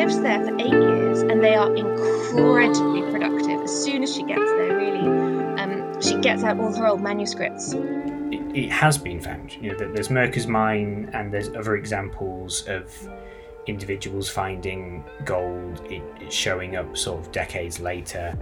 lives there for eight years, and they are incredibly productive. As soon as she gets there, really, um, she gets out all her old manuscripts. It, it has been found. You know, there's Mercer's mine, and there's other examples of individuals finding gold, it, it showing up sort of decades later.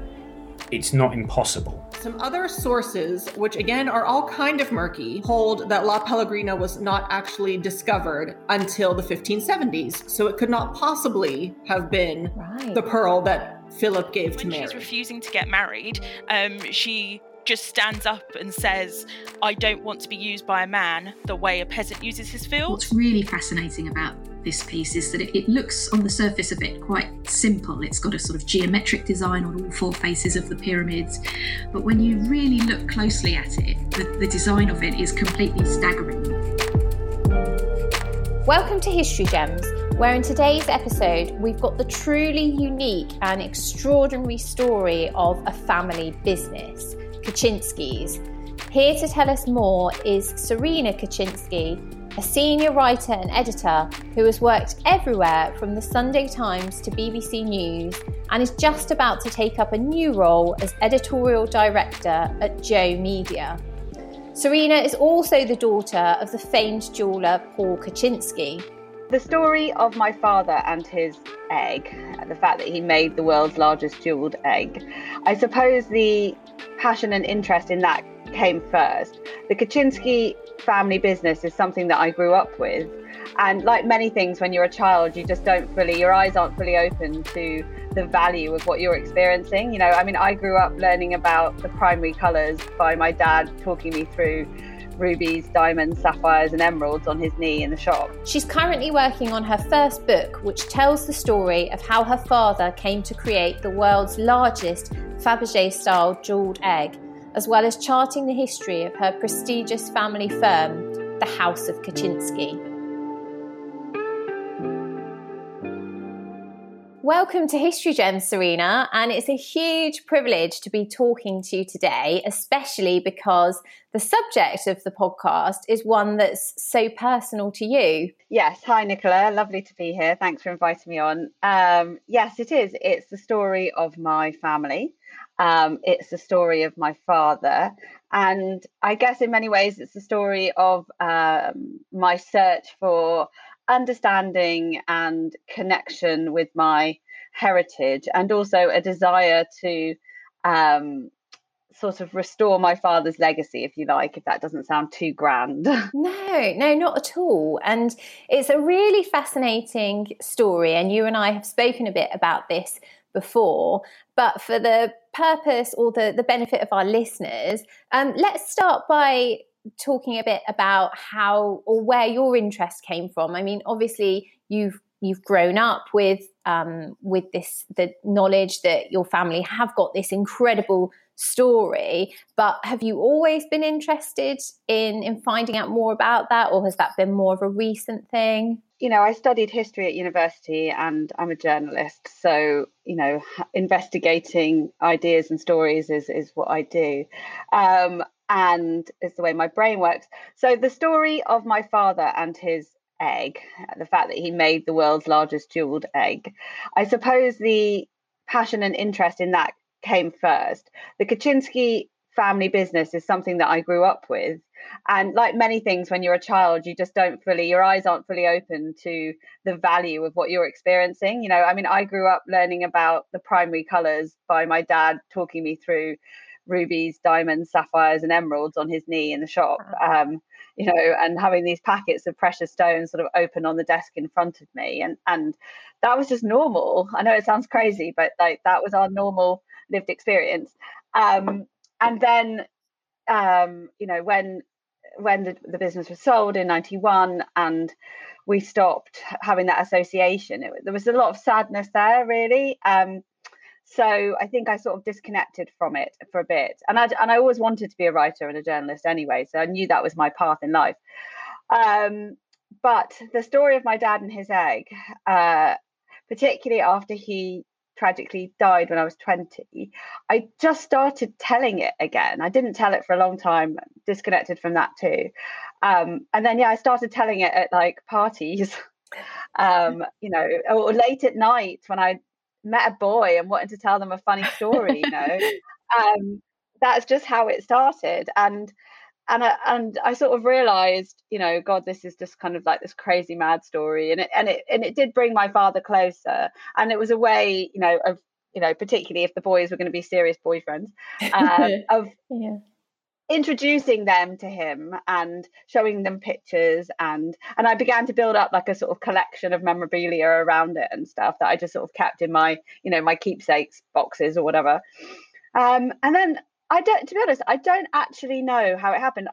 It's not impossible. Some other sources, which again are all kind of murky, hold that La Pellegrina was not actually discovered until the 1570s. So it could not possibly have been right. the pearl that Philip gave when to Mary. She's refusing to get married. Um, she just stands up and says, I don't want to be used by a man the way a peasant uses his field. What's really fascinating about this piece is that it, it, looks on the surface of it quite simple. It's got a sort of geometric design on all four faces of the pyramids. But when you really look closely at it, the, the design of it is completely staggering. Welcome to History Gems, where in today's episode we've got the truly unique and extraordinary story of a family business. Kutchinsky's. Here to tell us more is Serena Kutchinsky, a senior writer and editor who has worked everywhere from the Sunday Times to BBC News and is just about to take up a new role as editorial director at Joe Media. Serena is also the daughter of the famed jeweller Paul Kutchinsky. The story of my father and his egg, the fact that he made the world's largest jeweled egg, I suppose the passion and interest in that came first. The Kutchinsky family business is something that I grew up with. And like many things, when you're a child, you just don't fully, your eyes aren't fully open to the value of what you're experiencing. You know, I mean, I grew up learning about the primary colors by my dad talking me through rubies, diamonds, sapphires, and emeralds on his knee in the shop. She's currently working on her first book, which tells the story of how her father came to create the world's largest Fabergé style jeweled egg, as well as charting the history of her prestigious family firm, the House of Kutchinsky. Welcome to History Gems, Serena, and it's a huge privilege to be talking to you today, especially because the subject of the podcast is one that's so personal to you. Yes, hi Nicola, lovely to be here. Thanks for inviting me on. Um, yes, it is. It's the story of my family. Um, it's the story of my father. And I guess in many ways, it's the story of um, my search for understanding and connection with my heritage, and also a desire to um, sort of restore my father's legacy, if you like, if that doesn't sound too grand. no, no, not at all. And it's a really fascinating story. And you and I have spoken a bit about this before. But for the purpose or the, the benefit of our listeners, um, let's start by talking a bit about how or where your interest came from. I mean, obviously you've you've grown up with um, with this the knowledge that your family have got this incredible story but have you always been interested in in finding out more about that or has that been more of a recent thing you know i studied history at university and i'm a journalist so you know investigating ideas and stories is is what i do um, and it's the way my brain works so the story of my father and his egg the fact that he made the world's largest jeweled egg i suppose the passion and interest in that came first. The Kutchinsky family business is something that I grew up with. And like many things, when you're a child, you just don't fully, your eyes aren't fully open to the value of what you're experiencing. You know, I mean, I grew up learning about the primary colors by my dad talking me through rubies, diamonds, sapphires, and emeralds on his knee in the shop. Um, you know, and having these packets of precious stones sort of open on the desk in front of me, and and that was just normal. I know it sounds crazy, but like that was our normal lived experience. Um, and then, um, you know, when when the, the business was sold in 91 and we stopped having that association, it, there was a lot of sadness there, really. Um, so I think I sort of disconnected from it for a bit, and I and I always wanted to be a writer and a journalist anyway, so I knew that was my path in life. Um, but the story of my dad and his egg, uh, particularly after he tragically died when I was 20, I just started telling it again. I didn't tell it for a long time, disconnected from that too. Um, and then, yeah, I started telling it at like parties. um, you know, or late at night when I met a boy and wanted to tell them a funny story, you know. um, that's just how it started. And and I, and I sort of realized, you know, God, this is just kind of like this crazy mad story, and it and it and it did bring my father closer, and it was a way, you know, of you know, particularly if the boys were going to be serious boyfriends, um, of yeah. Introducing them to him and showing them pictures, and and I began to build up like a sort of collection of memorabilia around it and stuff that I just sort of kept in my, you know, my keepsakes boxes or whatever. Um, and then I don't, to be honest, I don't actually know how it happened.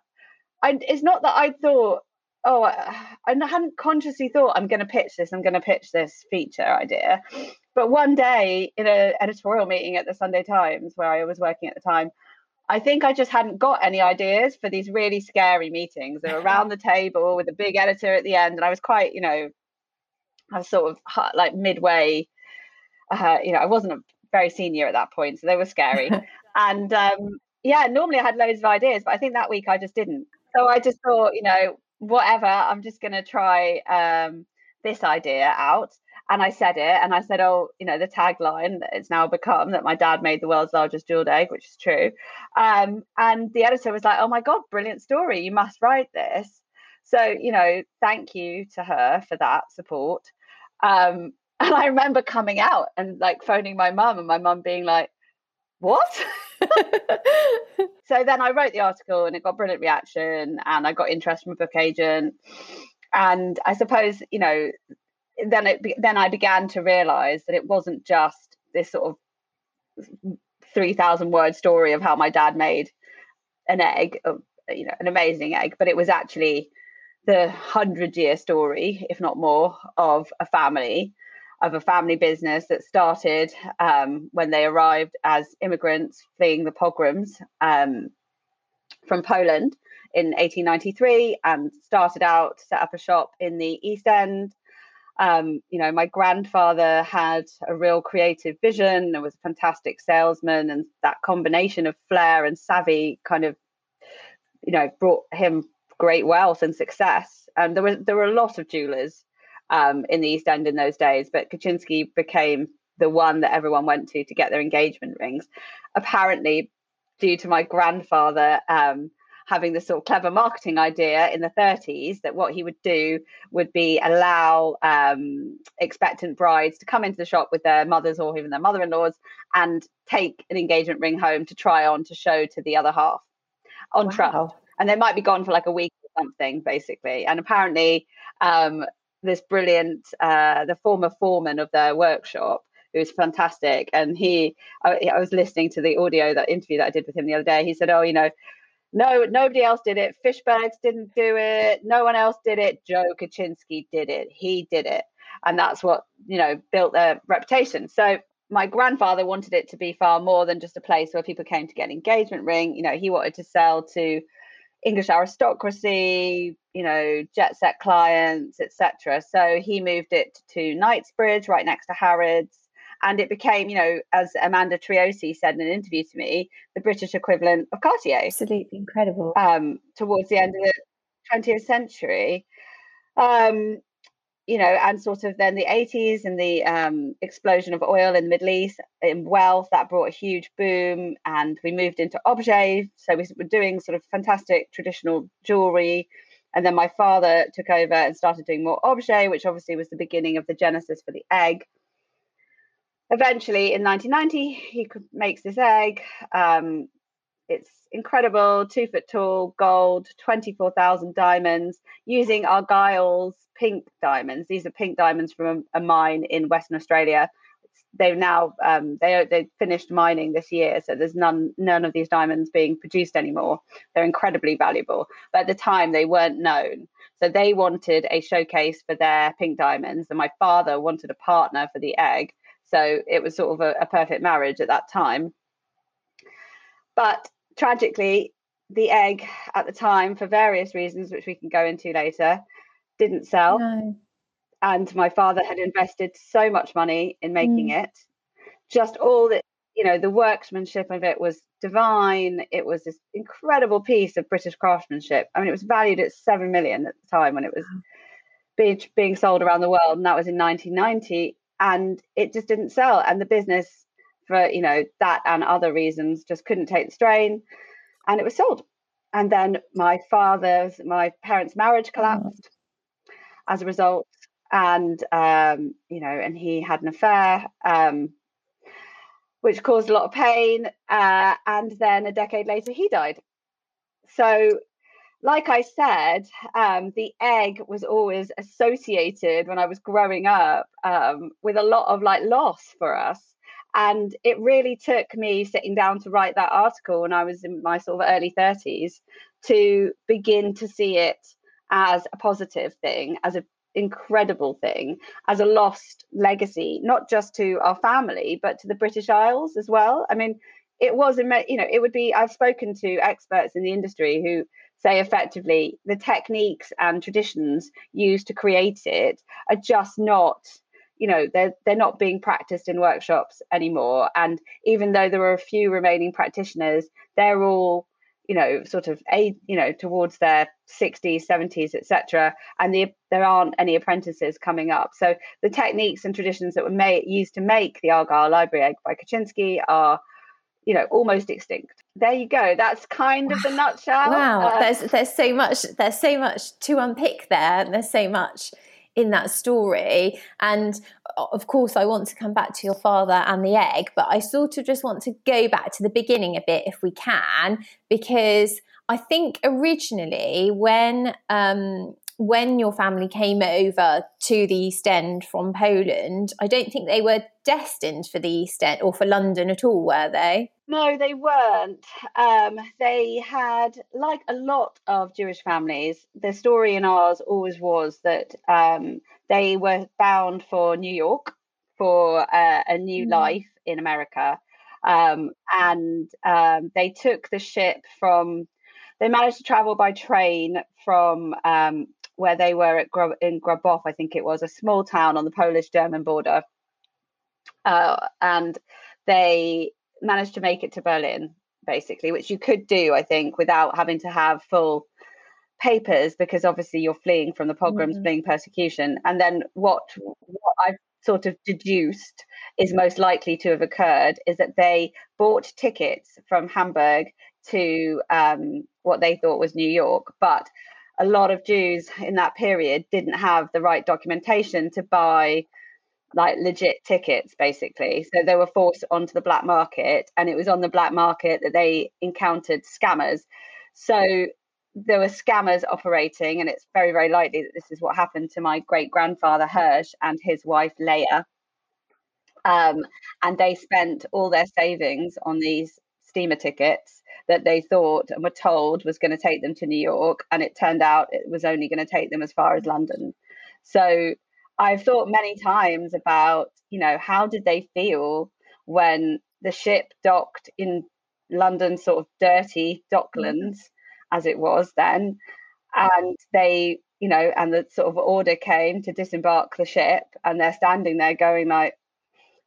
I, it's not that I thought, oh, I, I hadn't consciously thought I'm going to pitch this, I'm going to pitch this feature idea. But one day in an editorial meeting at the Sunday Times, where I was working at the time, I think I just hadn't got any ideas for these really scary meetings. They were around the table with a big editor at the end, and I was quite, you know, I was sort of like midway. Uh, you know, I wasn't a very senior at that point, so they were scary. And um, yeah, normally I had loads of ideas, but I think that week I just didn't. So I just thought, you know, whatever, I'm just going to try um, this idea out. And I said it, and I said, oh, you know, the tagline that it's now become that my dad made the world's largest jeweled egg, which is true. Um, and the editor was like, oh my God, brilliant story. You must write this. So, you know, thank you to her for that support. Um, and I remember coming out and like phoning my mum, and my mum being like, what? so then I wrote the article and it got brilliant reaction and I got interest from a book agent. And I suppose, you know, then it then I began to realize that it wasn't just this sort of 3000 word story of how my dad made an egg, you know, an amazing egg, but it was actually the 100 year story, if not more, of a family of a family business that started um, when they arrived as immigrants fleeing the pogroms um, from Poland in 1893 and started out, set up a shop in the East End. Um, you know, my grandfather had a real creative vision and was a fantastic salesman, and that combination of flair and savvy kind of, you know, brought him great wealth and success. And there was there were a lot of jewelers um, in the East End in those days, but Kutchinsky became the one that everyone went to to get their engagement rings. Apparently, due to my grandfather um, having this sort of clever marketing idea in the 30s, that what he would do would be allow um, expectant brides to come into the shop with their mothers or even their mother in laws and take an engagement ring home to try on to show to the other half on wow. trust. And they might be gone for like a week or something, basically. And apparently, um, this brilliant, uh, the former foreman of their workshop, who was fantastic. And he, I, I was listening to the audio, that interview that I did with him the other day. He said, "Oh, you know, no, nobody else did it. Fishbags didn't do it. No one else did it. Joe Kutchinsky did it. He did it, and that's what you know built their reputation. So." My grandfather wanted it to be far more than just a place where people came to get an engagement ring. You know, he wanted to sell to English aristocracy, you know, jet set clients, etc. So he moved it to Knightsbridge, right next to Harrods. And it became, you know, as Amanda Triossi said in an interview to me, the British equivalent of Cartier. Absolutely incredible. Um, towards the end of the 20th century. Um, you know, and sort of then the 80s and the um, explosion of oil in the Middle East in wealth that brought a huge boom, and we moved into objet. So we were doing sort of fantastic traditional jewelry, and then my father took over and started doing more objet, which obviously was the beginning of the genesis for the egg. Eventually, in 1990, he makes this egg. Um, it's incredible, two foot tall, gold, 24,000 diamonds, using Argyle's pink diamonds. These are pink diamonds from a, mine in Western Australia. They've now um, they they finished mining this year, so there's none none of these diamonds being produced anymore. They're incredibly valuable, but at the time they weren't known. So they wanted a showcase for their pink diamonds, and my father wanted a partner for the egg. So it was sort of a, a perfect marriage at that time. But tragically, the egg at the time, for various reasons, which we can go into later, didn't sell. No. And my father had invested so much money in making mm. it. Just all the, you know, the workmanship of it was divine. It was this incredible piece of British craftsmanship. I mean, it was valued at seven million at the time when it was being sold around the world, and that was in 1990. And it just didn't sell, and the business, for you know that and other reasons, just couldn't take the strain, and it was sold. And then my father's, my parents' marriage collapsed oh. as a result, and um, you know, and he had an affair. Um, which caused a lot of pain. Uh, and then a decade later, he died. So like I said, um, the egg was always associated when I was growing up um, with a lot of like loss for us. And it really took me sitting down to write that article when I was in my sort of early 30s to begin to see it as a positive thing, as an incredible thing, as a lost legacy, not just to our family, but to the British Isles as well. I mean, it was, you know, it would be, I've spoken to experts in the industry who say effectively the techniques and traditions used to create it are just not you know they're they're not being practiced in workshops anymore. And even though there are a few remaining practitioners they're all you know sort of a you know towards their 60s 70s etc and the, there aren't any apprentices coming up. So the techniques and traditions that were made used to make the argyle library egg by kutchinsky are you know almost extinct. There you go. That's kind of the nutshell. Wow. Uh, there's there's so much there's so much to unpick there and there's so much in that story. And of course i want to come back to your father and the egg but i sort of just want to go back to the beginning a bit if we can because i think originally when um, when your family came over to the East End from Poland, I don't think they were destined for the East End or for London at all, were they? No, they weren't. Um, they had, like a lot of Jewish families, the story in ours always was that um, they were bound for New York for uh, a new mm. life in America. Um, and um, they took the ship from, they managed to travel by train from um, where they were at in Grabow, I think it was, a small town on the Polish German border. Uh, and they managed to make it to Berlin, basically, which you could do, I think, without having to have full papers because obviously you're fleeing from the pogroms, mm-hmm. fleeing persecution. And then what, what I've sort of deduced is most likely to have occurred is that they bought tickets from Hamburg to um, what they thought was New York, but a lot of Jews in that period didn't have the right documentation to buy like legit tickets basically. So they were forced onto the black market and it was on the black market that they encountered scammers. So there were scammers operating and it's very very likely that this is what happened to my great grandfather hirsch and his wife leah. Um, and they spent all their savings on these steamer tickets that they thought and were told was going to take them to New York, and it turned out it was only going to take them as far as London. So I've thought many times about, you know, how did they feel when the ship docked in London, sort of dirty docklands as it was then, and they, you know, and the sort of order came to disembark the ship, and they're standing there going like,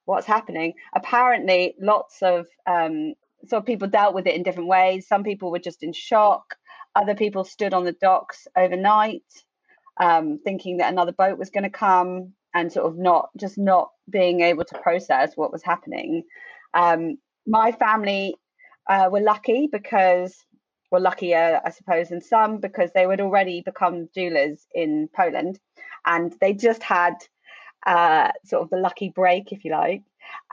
what's happening? Apparently, lots of um, so people dealt with it in different ways. Some people were just in shock. Other people stood on the docks overnight, um, thinking that another boat was going to come, and sort of not just not being able to process what was happening. Um, my family uh, were lucky because were luckier, I suppose, than some because they would already become jewelers in Poland, and they just had uh, sort of the lucky break, if you like,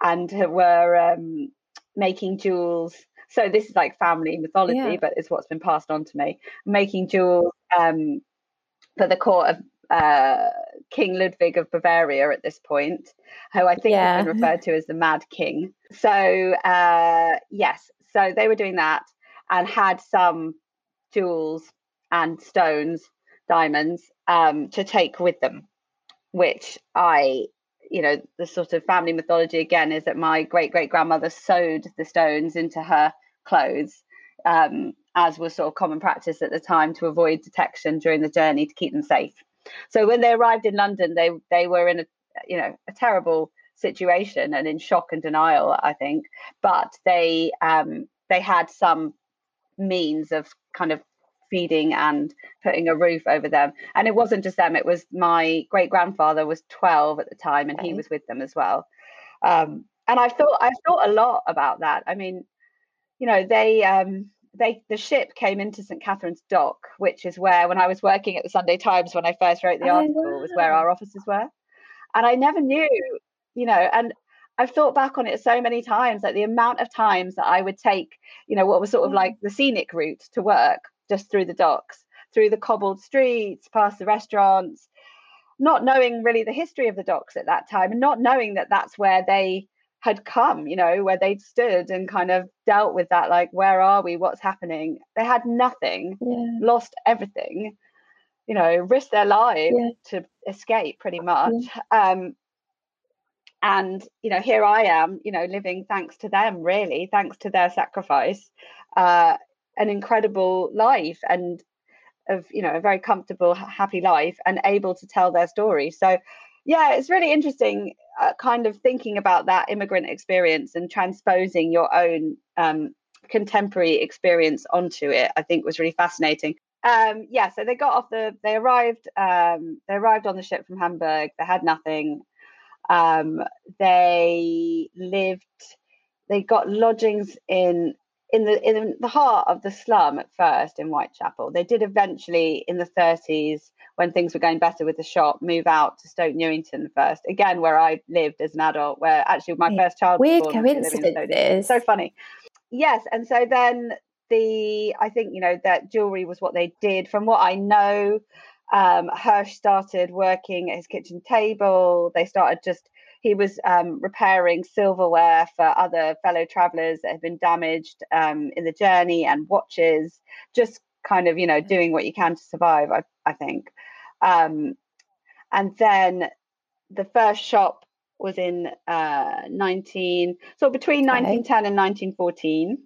and were um, making jewels. So this is like family mythology, yeah. but it's what's been passed on to me. Making jewels um, for the court of uh, King Ludwig of Bavaria at this point, who I think yeah. has been referred to as the Mad King. So uh, yes, so they were doing that and had some jewels and stones, diamonds um, to take with them, which I you know the sort of family mythology again is that my great great grandmother sewed the stones into her clothes um, as was sort of common practice at the time to avoid detection during the journey to keep them safe. So when they arrived in london they they were in a you know a terrible situation and in shock and denial i think. But they um they had some means of kind of feeding and putting a roof over them. And it wasn't just them; it was my great grandfather was twelve at the time, and okay. he was with them as well. Um, and I've thought I've thought a lot about that. I mean, you know, they um, they the ship came into St Katharine's Dock, which is where when I was working at the Sunday Times when I first wrote the oh, article, wow. was where our offices were. And I never knew, you know, and I've thought back on it so many times, like the amount of times that I would take, you know, what was sort of like the scenic route to work just through the docks, through the cobbled streets, past the restaurants, not knowing really the history of the docks at that time and not knowing that that's where they had come, you know, where they'd stood and kind of dealt with that, like, where are we? What's happening? They had nothing, yeah. lost everything, you know, risked their lives yeah. to escape pretty much. Yeah. Um, and, you know, here I am, you know, living thanks to them, really, thanks to their sacrifice, uh, an incredible life and of, you know, a very comfortable, happy life and able to tell their story. So, yeah, it's really interesting uh, kind of thinking about that immigrant experience and transposing your own um, contemporary experience onto it. I think was really fascinating. Um, yeah, so they got off the, they arrived, um, they arrived on the ship from Hamburg. They had nothing. Um, they lived, they got lodgings in in the in the heart of the slum at first in Whitechapel. They did eventually in the 30s when things were going better with the shop, move out to Stoke Newington first, again where I lived as an adult, where actually my first child weird coincidence. So funny. Yes, and so then the I think you know that jewelry was what they did. From what I know, um, Hirsch started working at his kitchen table. They started just he was um, repairing silverware for other fellow travelers that had been damaged um, in the journey and watches, just kind of you know doing what you can to survive. I I think. Um, and then the first shop was in uh, 19, so between 1910 and 1914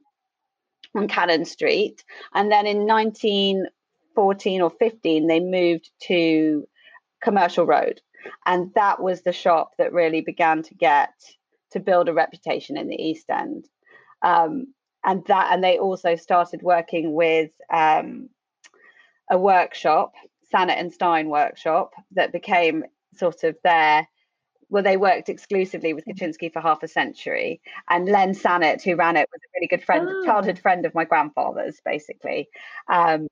on Cannon Street. And then in 1914 or 15, they moved to Commercial Road. And that was the shop that really began to get to build a reputation in the East End. Um, and that, and they also started working with um, a workshop Sanet and Stein workshop that became sort of their well, they worked exclusively with Kutchinsky for half a century. And Len Sanet, who ran it, was a really good friend, oh. childhood friend of my grandfather's, basically. Um,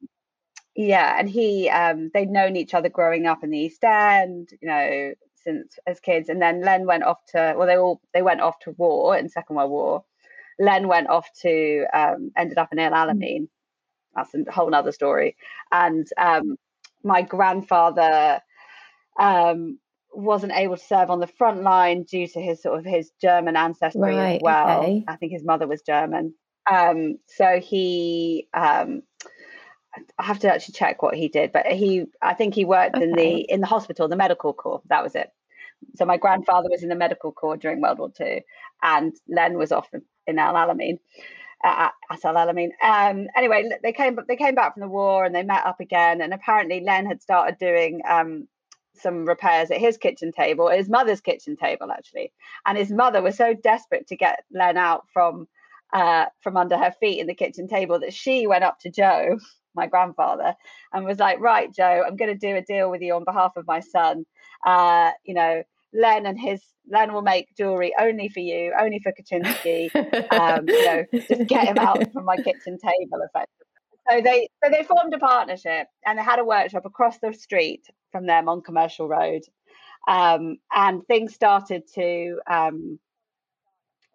yeah, and he, um, they'd known each other growing up in the East End, you know, since as kids. And then Len went off to, well, they all they went off to war in Second World War. Len went off to, um, ended up in El Alamein. That's a whole other story. And um, my grandfather um, wasn't able to serve on the front line due to his sort of his German ancestry right, as well. Okay. I think his mother was German. Um, so he, um, I have to actually check what he did, but he, I think he worked okay. in the in the hospital, the medical corps. That was it. So my grandfather was in the medical corps during World War II, and Len was off in El Alamein at, at Al Alamein. Um, anyway, they came they came back from the war and they met up again. And apparently, Len had started doing um, some repairs at his kitchen table, his mother's kitchen table actually. And his mother was so desperate to get Len out from uh, from under her feet in the kitchen table that she went up to Joe, my grandfather, and was like, "Right, Joe, I'm going to do a deal with you on behalf of my son. Uh, you know, Len and his Len will make jewelry only for you, only for Kutchinsky. um, you know, just get him out from my kitchen table, effectively. So they so they formed a partnership and they had a workshop across the street from them on Commercial Road, um, and things started to um,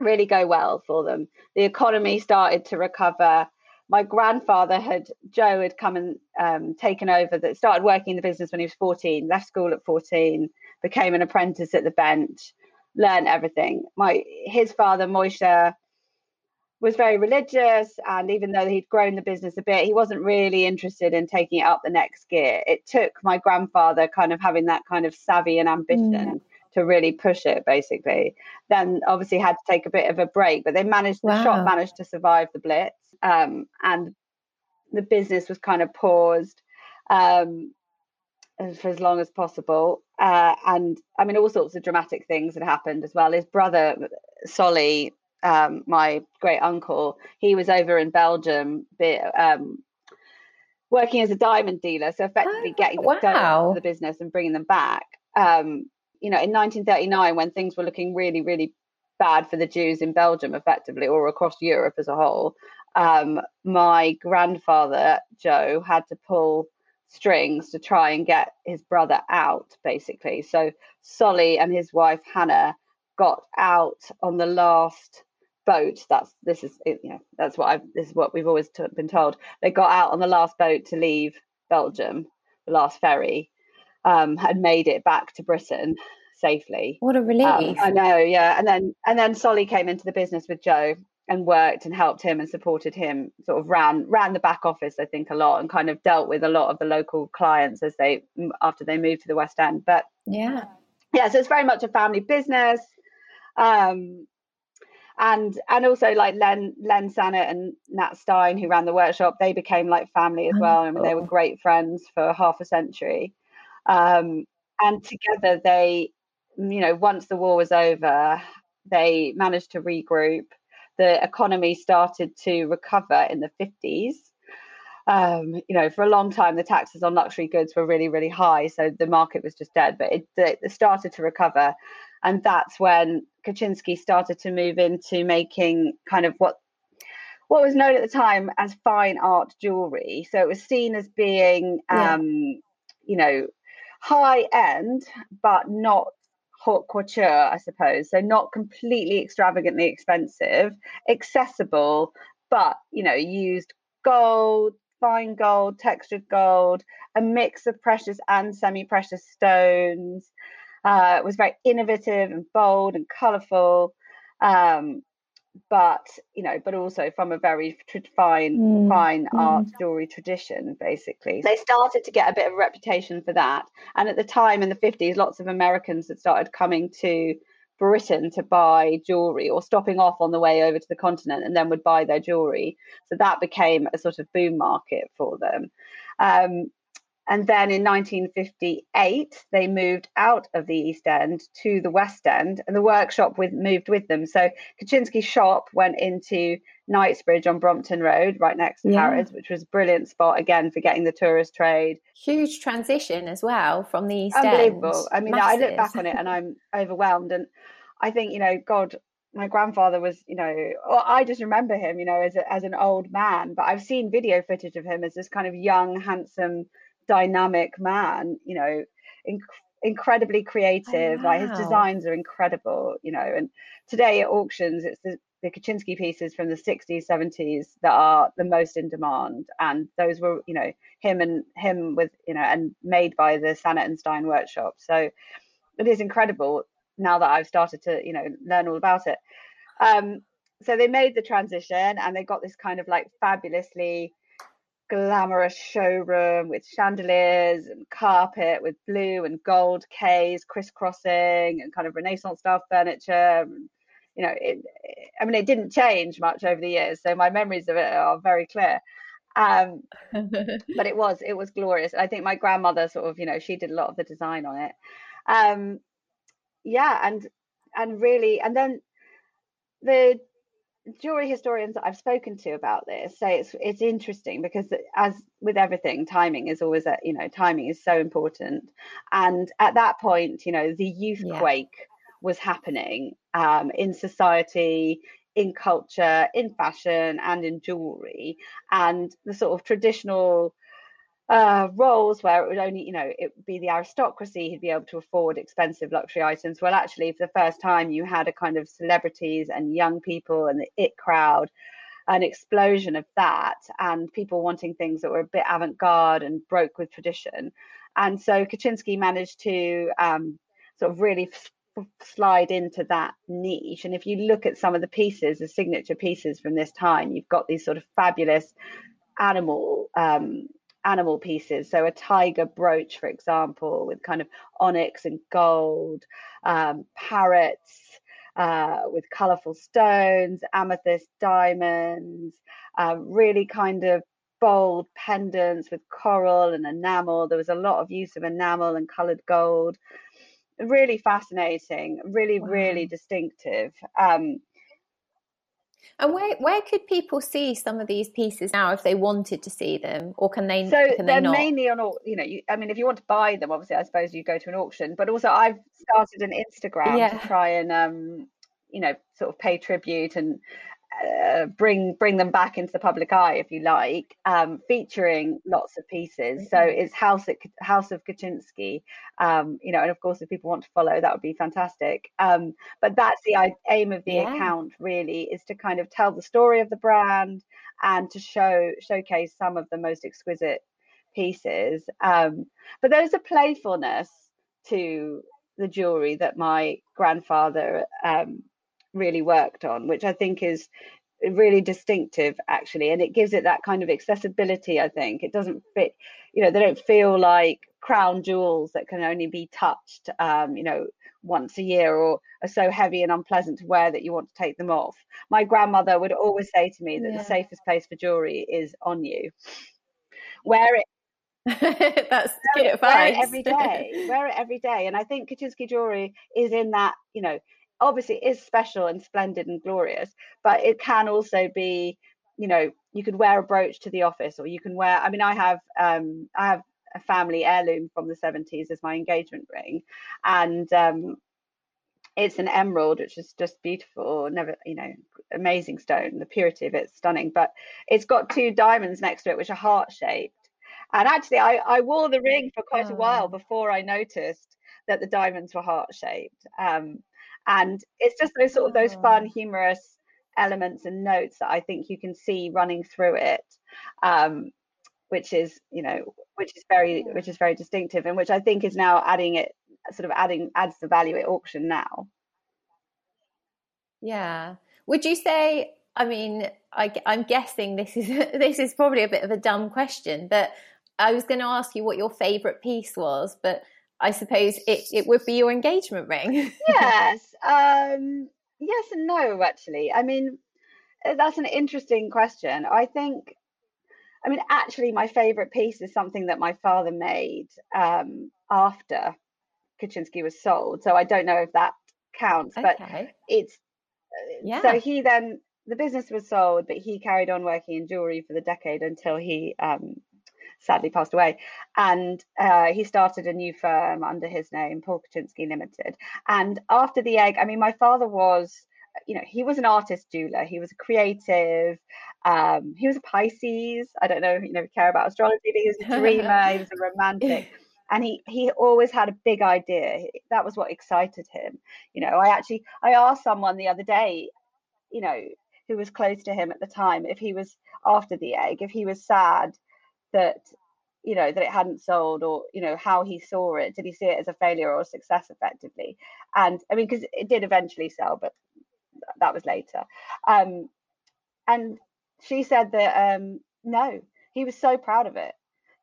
really go well for them. The economy started to recover. My grandfather had Joe had come and um, taken over. That started working in the business when he was fourteen. Left school at fourteen became an apprentice at the bench, learned everything. My his father, Moisha was very religious, and even though he'd grown the business a bit, he wasn't really interested in taking it up the next gear. It took my grandfather kind of having that kind of savvy and ambition. Mm. To really push it, basically, then obviously had to take a bit of a break. But they managed, wow. the shop managed to survive the blitz, um, and the business was kind of paused. Um, for as long as possible. Uh, and I mean, all sorts of dramatic things had happened as well. His brother, Solly, um, my great uncle, he was over in Belgium um, working as a diamond dealer, so effectively oh, getting wow. the, the business and bringing them back. Um, you know, in 1939, when things were looking really, really bad for the Jews in Belgium, effectively, or across Europe as a whole, um, my grandfather Joe had to pull strings to try and get his brother out, basically. So Solly and his wife Hannah got out on the last boat. That's this is you know that's what I this is what we've always t- been told. They got out on the last boat to leave Belgium, the last ferry, um, and made it back to Britain safely. What a um, relief! Um, I know, yeah. And then and then Solly came into the business with Joe and worked and helped him and supported him. Sort of ran ran the back office, I think, a lot and kind of dealt with a lot of the local clients as they after they moved to the West End. But yeah, yeah. So it's very much a family business. Um, and and also like Len Len Sannett and Nat Stein who ran the workshop they became like family as well I mean they were great friends for half a century um, and together they you know once the war was over they managed to regroup the economy started to recover in the 50s um, you know for a long time the taxes on luxury goods were really really high so the market was just dead but it, it started to recover and that's when Kutchinsky started to move into making kind of what what was known at the time as fine art jewelry. So it was seen as being, um, yeah. you know, high end, but not haute couture, I suppose. So not completely extravagantly expensive, accessible, but you know, used gold, fine gold, textured gold, a mix of precious and semi-precious stones. Uh, it was very innovative and bold and colourful, um, but you know, but also from a very fine, mm. fine mm. art jewelry tradition. Basically, they started to get a bit of a reputation for that. And at the time in the fifties, lots of Americans had started coming to Britain to buy jewelry or stopping off on the way over to the continent and then would buy their jewelry. So that became a sort of boom market for them. Um, and then in 1958, they moved out of the East End to the West End, and the workshop with, moved with them. So Kutchinsky's shop went into Knightsbridge on Brompton Road, right next to yeah. Harrods, which was a brilliant spot again for getting the tourist trade. Huge transition as well from the East Unbelievable. End. I mean, Massive. I look back on it and I'm overwhelmed. And I think, you know, God, my grandfather was, you know, well, I just remember him, you know, as a, as an old man. But I've seen video footage of him as this kind of young, handsome dynamic man, you know, inc- incredibly creative. Oh, wow. Like his designs are incredible, you know. And today at auctions, it's the, the Kutchinsky pieces from the 60s, 70s that are the most in demand. And those were, you know, him and him with, you know, and made by the Sannett and Stein workshop. So it is incredible now that I've started to, you know, learn all about it. Um, so they made the transition and they got this kind of like fabulously glamorous showroom with chandeliers and carpet with blue and gold Ks crisscrossing and kind of Renaissance style furniture. You know, it, I mean, it didn't change much over the years, so my memories of it are very clear. Um, but it was it was glorious. I think my grandmother sort of, you know, she did a lot of the design on it. Um, yeah, and and really, and then the jewelry historians that I've spoken to about this say it's it's interesting because as with everything, timing is always a, you know timing is so important. And at that point, you know, the youth yeah. quake was happening um, in society, in culture, in fashion, and in jewelry, and the sort of traditional uh, roles where it would only, you know, it would be the aristocracy who'd be able to afford expensive luxury items. Well, actually, for the first time, you had a kind of celebrities and young people and the it crowd, an explosion of that, and people wanting things that were a bit avant garde and broke with tradition. And so Kutchinsky managed to um, sort of really f- slide into that niche. And if you look at some of the pieces, the signature pieces from this time, you've got these sort of fabulous animal um, animal pieces. So a tiger brooch, for example, with kind of onyx and gold, um, parrots uh, with colourful stones, amethyst diamonds, uh, really kind of bold pendants with coral and enamel. There was a lot of use of enamel and coloured gold. Really fascinating, really, wow. really distinctive. Um, And where where could people see some of these pieces now if they wanted to see them, or can they? So can they're they not? mainly on all. You know, you, I mean, if you want to buy them, obviously, I suppose you go to an auction. But also, I've started an Instagram Yeah. to try and, um, you know, sort of pay tribute and uh, bring bring them back into the public eye, if you like, um, featuring lots of pieces. So Mm-hmm. it's House at, House of Kutchinsky, um, you know, and of course, if people want to follow, that would be fantastic. Um, but that's the aim of the Yeah. account, really, is to kind of tell the story of the brand and to show showcase some of the most exquisite pieces. Um, but there's a playfulness to the jewelry that my grandfather um, really worked on, which I think is really distinctive actually and it gives it that kind of accessibility i think it doesn't fit you know they don't feel like crown jewels that can only be touched um you know once a year or are so heavy and unpleasant to wear that you want to take them off my grandmother would always say to me that Yeah. the safest place for jewelry is on you wear it That's wear good it, wear it every day. wear it every day. And I think Kutchinsky jewelry is in that, you know, obviously is special and splendid and glorious, but it can also be, you know, you could wear a brooch to the office or you can wear, I mean, I have, um, I have a family heirloom from the 70s as my engagement ring. And, um, it's an emerald, which is just beautiful, never, you know, amazing stone. The purity of it's stunning, but it's got two diamonds next to it, which are heart shaped. And actually, I, I wore the ring for quite a while Oh. before I noticed that the diamonds were heart shaped. Um, and it's just those sort of those fun, Oh. humorous elements and notes that I think you can see running through it, um, which is, you know, which is very, which is very distinctive, and which I think is now adding it, sort of adding adds the value at auction now. Yeah. Would you say? I mean, I, I, am guessing this is this is probably a bit of a dumb question, but I was going to ask you what your favourite piece was, but I suppose it, it would be your engagement ring. yes um yes and no actually i mean uh, that's an interesting question i think i mean actually my favorite piece is something that my father made um after kutchinsky was sold so i don't know if that counts but okay. it's Yeah. so he then the business was sold but he carried on working in jewelry for the decade until he um sadly passed away. And uh, he started a new firm under his name paul kutchinsky limited. And after the egg i mean my father was you know he was an artist jeweler. He was a creative um he was a pisces. I don't know you know care about astrology but he was a dreamer he was a romantic. And he he always had a big idea. That was what excited him. You know i actually i asked someone the other day you know who was close to him at the time if he was after the egg if he was sad that you know that it hadn't sold or you know how he saw it did he see it as a failure or a success effectively? And i mean because it did eventually sell but that was later. Um and she said that um no he was so proud of it.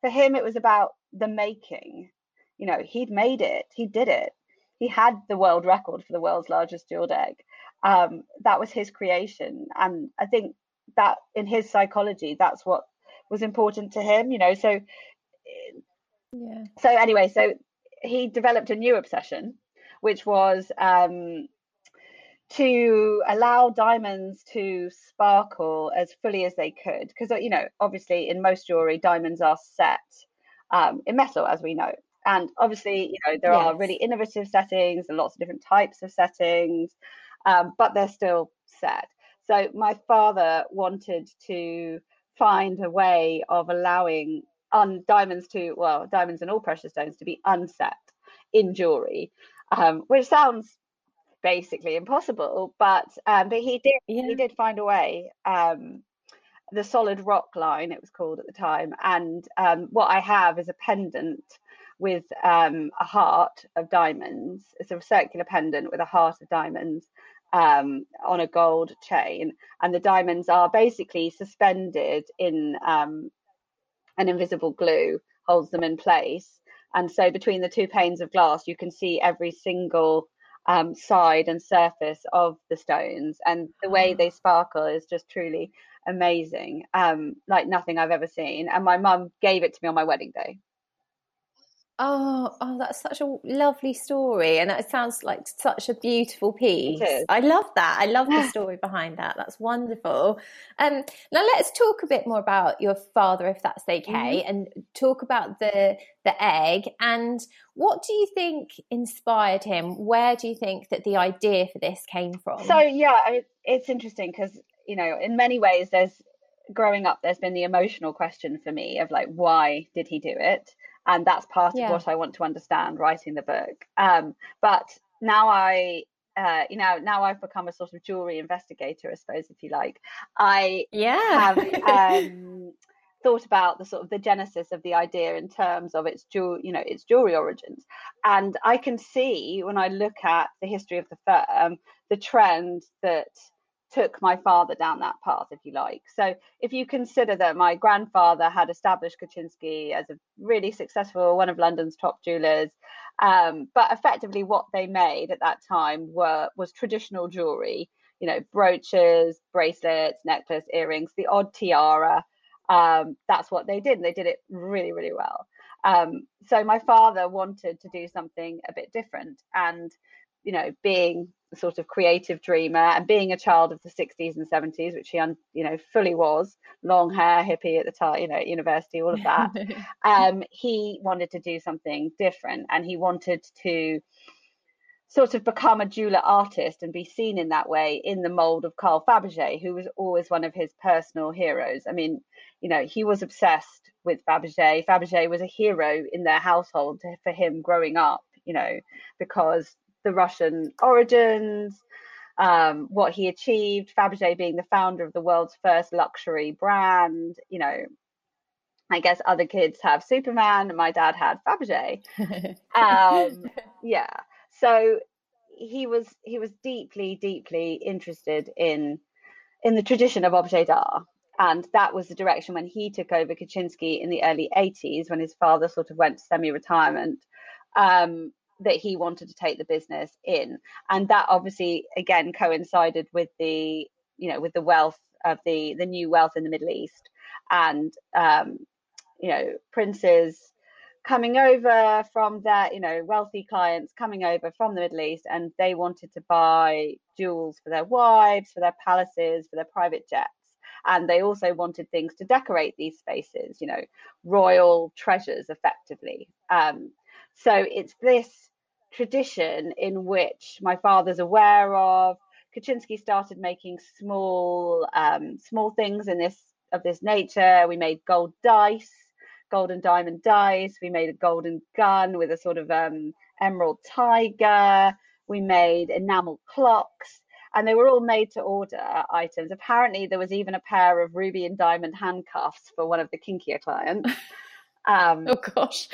For him it was about the making. You know he'd made it he did it. He had the world record for the world's largest jeweled egg um that was his creation. And i think that in his psychology that's what was important to him you know so yeah. so anyway so he developed a new obsession which was um to allow diamonds to sparkle as fully as they could because you know obviously in most jewelry diamonds are set um, in metal as we know. And obviously you know there are really innovative settings and lots of different types of settings um, but they're still set. So my father wanted to find a way of allowing on diamonds to well diamonds and all precious stones to be unset in jewelry um, which sounds basically impossible but um, but he did Yeah. he did find a way um, the solid rock line it was called at the time and um, what i have is a pendant with um, a heart of diamonds it's a circular pendant with a heart of diamonds um, on a gold chain and the diamonds are basically suspended in um, an invisible glue holds them in place. And so between the two panes of glass you can see every single um, side and surface of the stones. And the way they sparkle is just truly amazing um, like nothing i've ever seen. And my mum gave it to me on my wedding day Oh, oh, that's such a lovely story, and it sounds like such a beautiful piece. I love that. I love the story behind that. That's wonderful. Um, now let's talk a bit more about your father, if that's okay, mm-hmm. and talk about the the egg and what do you think inspired him? Where do you think that the idea for this came from? So yeah, it's interesting because you know, in many ways, there's growing up, there's been the emotional question for me of like, why did he do it? And that's part yeah. of what I want to understand writing the book. Um, but now I, uh, you know, now I've become a sort of jewelry investigator, I suppose, if you like. I yeah have um, thought about the sort of the genesis of the idea in terms of its jewel, you know, its jewelry origins, and I can see when I look at the history of the firm the trend that took my father down that path, if you like. So, if you consider that my grandfather had established Kutchinsky as a really successful, one of London's top jewelers, um, but effectively what they made at that time were was traditional jewelry. You know, brooches, bracelets, necklace, earrings, the odd tiara. Um, that's what they did. They did it really, really well. Um, so my father wanted to do something a bit different, and you know, being sort of creative dreamer and being a child of the 60s and 70s which he you know fully was long hair hippie at the time you know at university all of that. Um he wanted to do something different and he wanted to sort of become a jeweler artist and be seen in that way in the mold of Carl Fabergé who was always one of his personal heroes. I mean you know he was obsessed with Fabergé. Fabergé was a hero in their household for him growing up you know because the Russian origins, um, what he achieved, Fabergé being the founder of the world's first luxury brand. You know, I guess other kids have Superman, my dad had Fabergé. um, yeah, so he was he was deeply, deeply interested in in the tradition of objet d'art. And that was the direction when he took over Kutchinsky in the early 80s, when his father sort of went semi retirement. Um, that he wanted to take the business in. And that obviously again coincided with the you know with the wealth of the the new wealth in the middle east. And um you know princes coming over from their you know wealthy clients coming over from the middle east and they wanted to buy jewels for their wives for their palaces for their private jets. And they also wanted things to decorate these spaces you know royal treasures effectively. Um, so it's this tradition in which my father's aware of. Kutchinsky started making small um, small things in this of this nature. We made gold dice, gold and diamond dice. We made a golden gun with a sort of um, emerald tiger. We made enamel clocks, and they were all made to order items. Apparently, there was even a pair of ruby and diamond handcuffs for one of the kinkier clients. Um, oh gosh,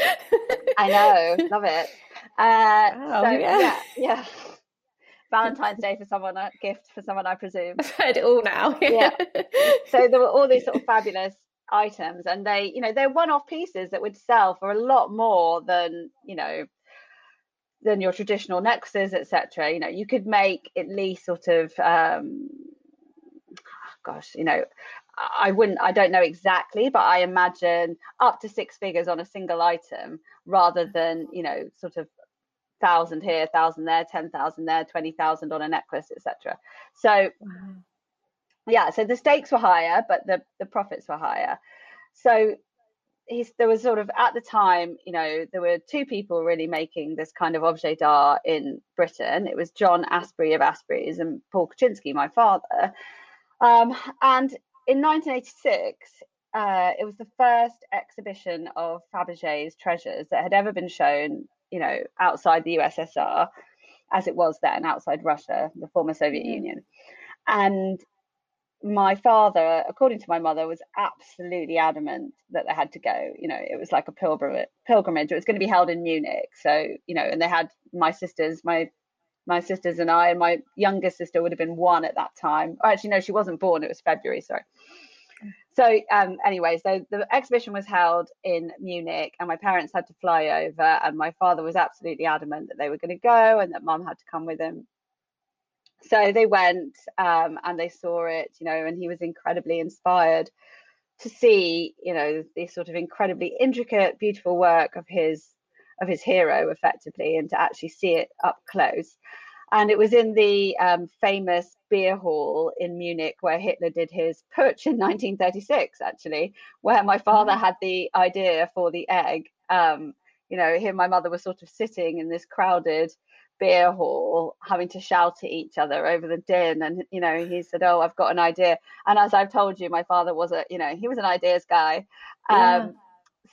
I know, love it. Uh, wow, so yeah, yeah. yeah. Valentine's Day for someone, a gift for someone, I presume. I've heard it all now. yeah. So there were all these sort of fabulous items, and they, you know, they're one-off pieces that would sell for a lot more than, you know, than your traditional necklaces, etc. You know, you could make at least sort of, um, gosh, you know, I wouldn't, I don't know exactly, but I imagine up to six figures on a single item rather than, you know, sort of thousand here, thousand there, 10,000 there, 20,000 on a necklace, etc. So, wow. yeah, so the stakes were higher, but the, the profits were higher. So, he's, there was sort of at the time, you know, there were two people really making this kind of objet d'art in Britain. It was John Asprey of Asprey's and Paul Kutchinsky, my father. Um, and in 1986, uh, it was the first exhibition of Fabergé's treasures that had ever been shown, you know, outside the USSR, as it was then, outside Russia, the former Soviet mm. Union. And my father, according to my mother, was absolutely adamant that they had to go. You know, it was like a pilgrimage. Pilgrimage. It was going to be held in Munich. So, you know, and they had my sisters, my my sisters and I, and my younger sister would have been one at that time. Oh, actually, no, she wasn't born. It was February. Sorry. So um, anyway, so the exhibition was held in Munich, and my parents had to fly over, and my father was absolutely adamant that they were going to go, and that mum had to come with him. So they went, um, and they saw it, you know, and he was incredibly inspired to see, you know, this sort of incredibly intricate, beautiful work of his of his hero effectively and to actually see it up close. And it was in the um, famous beer hall in Munich where Hitler did his putsch in 1936, actually, where my father mm. had the idea for the egg. Um, you know, him, my mother was sort of sitting in this crowded beer hall having to shout at each other over the din and you know he said oh i've got an idea and as i've told you my father was a you know he was an ideas guy yeah. um,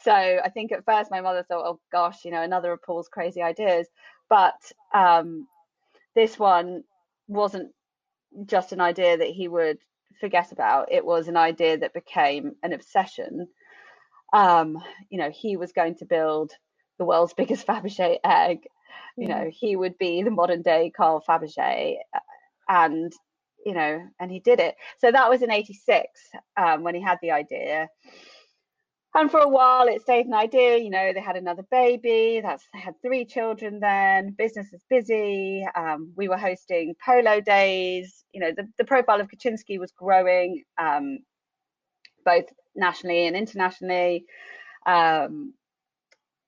so i think at first my mother thought oh gosh you know another of paul's crazy ideas but um, this one wasn't just an idea that he would forget about. It was an idea that became an obsession. Um, you know, he was going to build the world's biggest Fabergé egg. You know, he would be the modern day Carl Fabergé, and you know, and he did it. So that was in '86 um, when he had the idea and for a while it stayed an idea you know they had another baby that's they had three children then business is busy um, we were hosting polo days you know the, the profile of kutchinsky was growing um, both nationally and internationally. Um,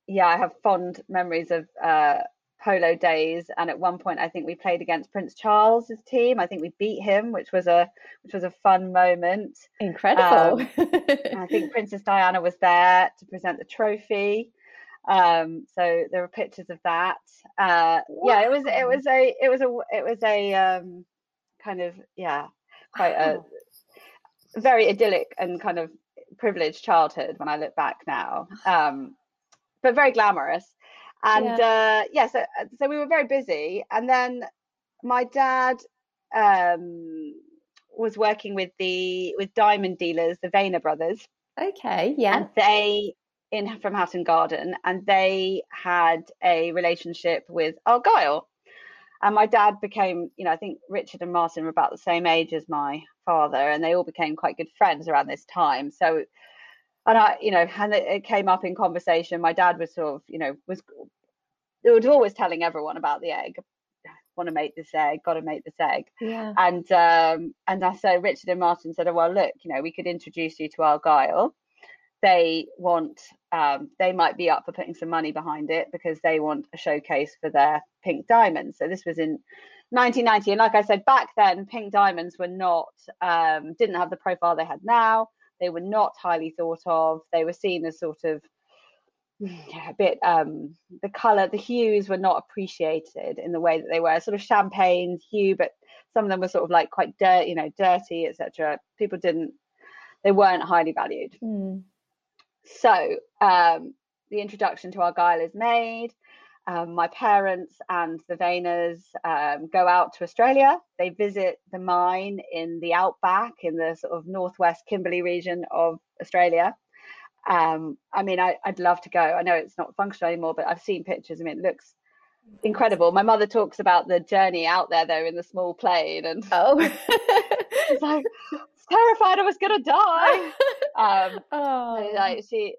yeah i have fond memories of uh, polo days and at one point i think we played against prince charles's team. I think we beat him which was a which was a fun moment. Incredible. Um, i think princess diana was there to present the trophy. Um, so there were pictures of that. Uh, yeah it was it was a it was a it was a um, kind of yeah quite a very idyllic and kind of privileged childhood when i look back now. Um, but very glamorous and yeah. uh, yeah, so uh, so we were very busy, and then my dad um, was working with the with diamond dealers, the Vayner brothers. Okay, yeah, and they in from Hatton Garden, and they had a relationship with Argyle. And my dad became, you know, I think Richard and Martin were about the same age as my father, and they all became quite good friends around this time. So and I, you know, and it, came up in conversation. My dad was sort of, you know, was it was always telling everyone about the egg. Want to make this egg? Got to make this egg. Yeah. And um, and I so Richard and Martin said, oh, well, look, you know, we could introduce you to Argyle. They want, um, they might be up for putting some money behind it because they want a showcase for their pink diamonds. So this was in 1990, and like I said, back then, pink diamonds were not, um, didn't have the profile they had now. They were not highly thought of. They were seen as sort of a bit um the color the hues were not appreciated in the way that they were. Sort of champagne hue but some of them were sort of like quite dirty you know dirty etc people didn't they weren't highly valued. Mm. so um the introduction to argyle is made. Um, my parents and the Vayners um, go out to Australia. They visit the mine in the outback in the sort of northwest Kimberley region of Australia um, I mean, I, would love to go. I know it's not functional anymore, but I've seen pictures. I mean, it looks incredible. My mother talks about the journey out there, though, in the small plane, and oh, she's like, terrified I was going to die. Um, oh, like she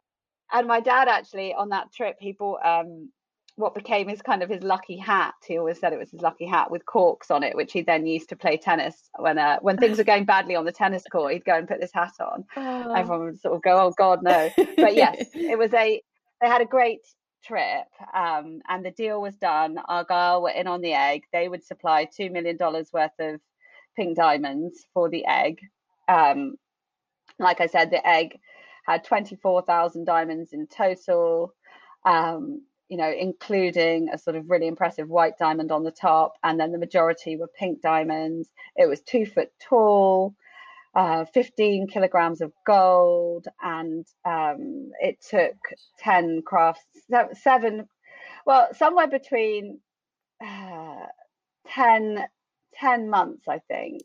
and my dad actually on that trip he bought um what became his kind of his lucky hat. He always said it was his lucky hat with corks on it, which he then used to play tennis when uh, when things were going badly on the tennis court. He'd go and put this hat on. Oh. Everyone would sort of go, "Oh God, no!" But yes, it was a. They had a great trip, um, and the deal was done. Argyle were in on the egg. They would supply two million dollars worth of pink diamonds for the egg. Um, like I said, the egg had twenty four thousand diamonds in total. Um, you know, including a sort of really impressive white diamond on the top, and then the majority were pink diamonds. It was two foot tall, uh, 15 kilograms of gold, and um, it took 10 crafts, seven, well, somewhere between uh, 10, 10 months, I think.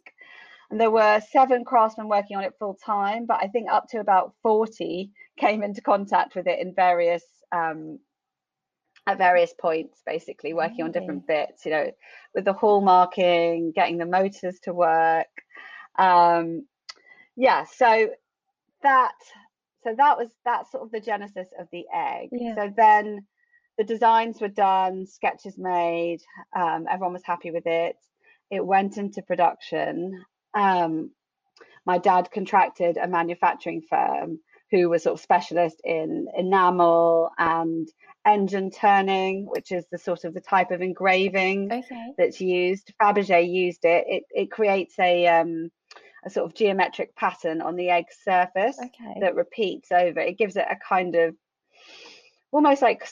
And there were seven craftsmen working on it full time, but I think up to about 40 came into contact with it in various um, at various points, basically working on different bits, you know, with the hallmarking, getting the motors to work. Um, yeah, so that so that was that's sort of the genesis of the egg. Yeah. So then the designs were done, sketches made, um, everyone was happy with it. It went into production. Um, my dad contracted a manufacturing firm who was sort of specialist in enamel and engine turning, which is the sort of the type of engraving okay. that's used. Fabergé used it. It it creates a um, a sort of geometric pattern on the egg surface okay. that repeats over. It gives it a kind of almost like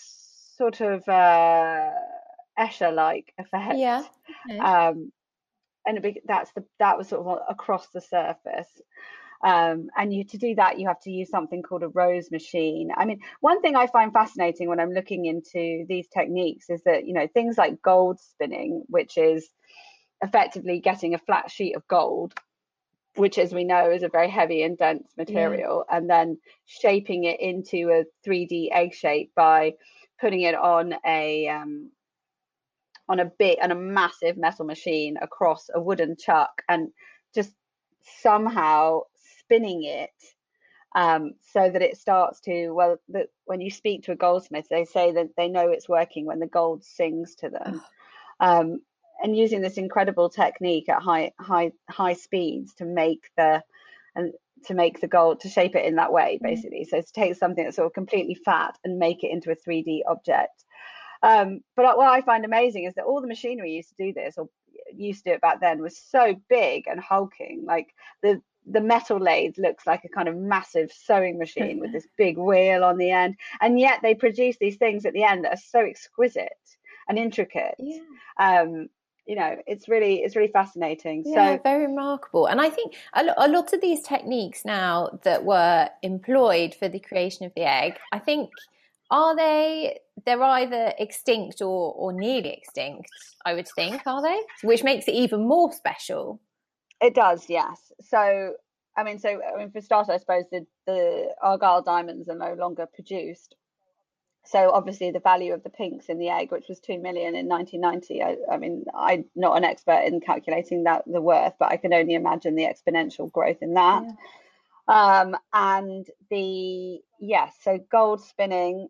sort of uh, Escher-like effect. Yeah. Okay. Um, and it, that's the that was sort of across the surface. Um, and you to do that you have to use something called a rose machine i mean one thing i find fascinating when i'm looking into these techniques is that you know things like gold spinning which is effectively getting a flat sheet of gold which as we know is a very heavy and dense material yeah. and then shaping it into a 3d egg shape by putting it on a um, on a big and a massive metal machine across a wooden chuck and just somehow spinning it um, so that it starts to well the, when you speak to a goldsmith they say that they know it's working when the gold sings to them. Um, and using this incredible technique at high high high speeds to make the and to make the gold to shape it in that way basically. Mm-hmm. so to take something that's sort of completely fat and make it into a 3d object. Um, but what i find amazing is that all the machinery used to do this or used to do it back then was so big and hulking. Like the the metal lathe looks like a kind of massive sewing machine with this big wheel on the end and yet they produce these things at the end that are so exquisite and intricate. Yeah. um, you know it's really it's really fascinating. Yeah, so very remarkable. And i think a, a lot of these techniques now that were employed for the creation of the egg i think are they they're either extinct or or nearly extinct i would think are they? Which makes it even more special it does, yes. So, I mean, so I mean, for starters, I suppose the the Argyle diamonds are no longer produced. So obviously, the value of the pinks in the egg, which was two million in 1990, I, I mean, I'm not an expert in calculating that the worth, but I can only imagine the exponential growth in that. Yeah. Um, and the yes, so gold spinning.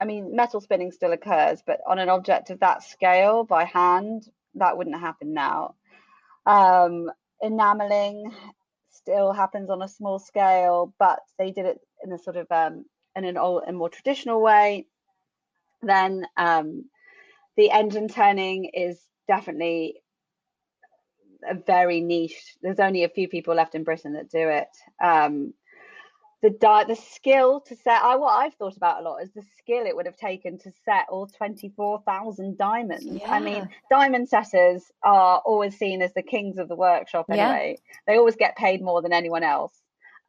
I mean, metal spinning still occurs, but on an object of that scale by hand, that wouldn't happen now. Um, enameling still happens on a small scale, but they did it in a sort of um, in an old and more traditional way. Then um, the engine turning is definitely a very niche. There's only a few people left in Britain that do it. Um, the di- the skill to set I what I've thought about a lot is the skill it would have taken to set all 24,000 diamonds. Yeah. I mean, diamond setters are always seen as the kings of the workshop anyway. Yeah. They always get paid more than anyone else.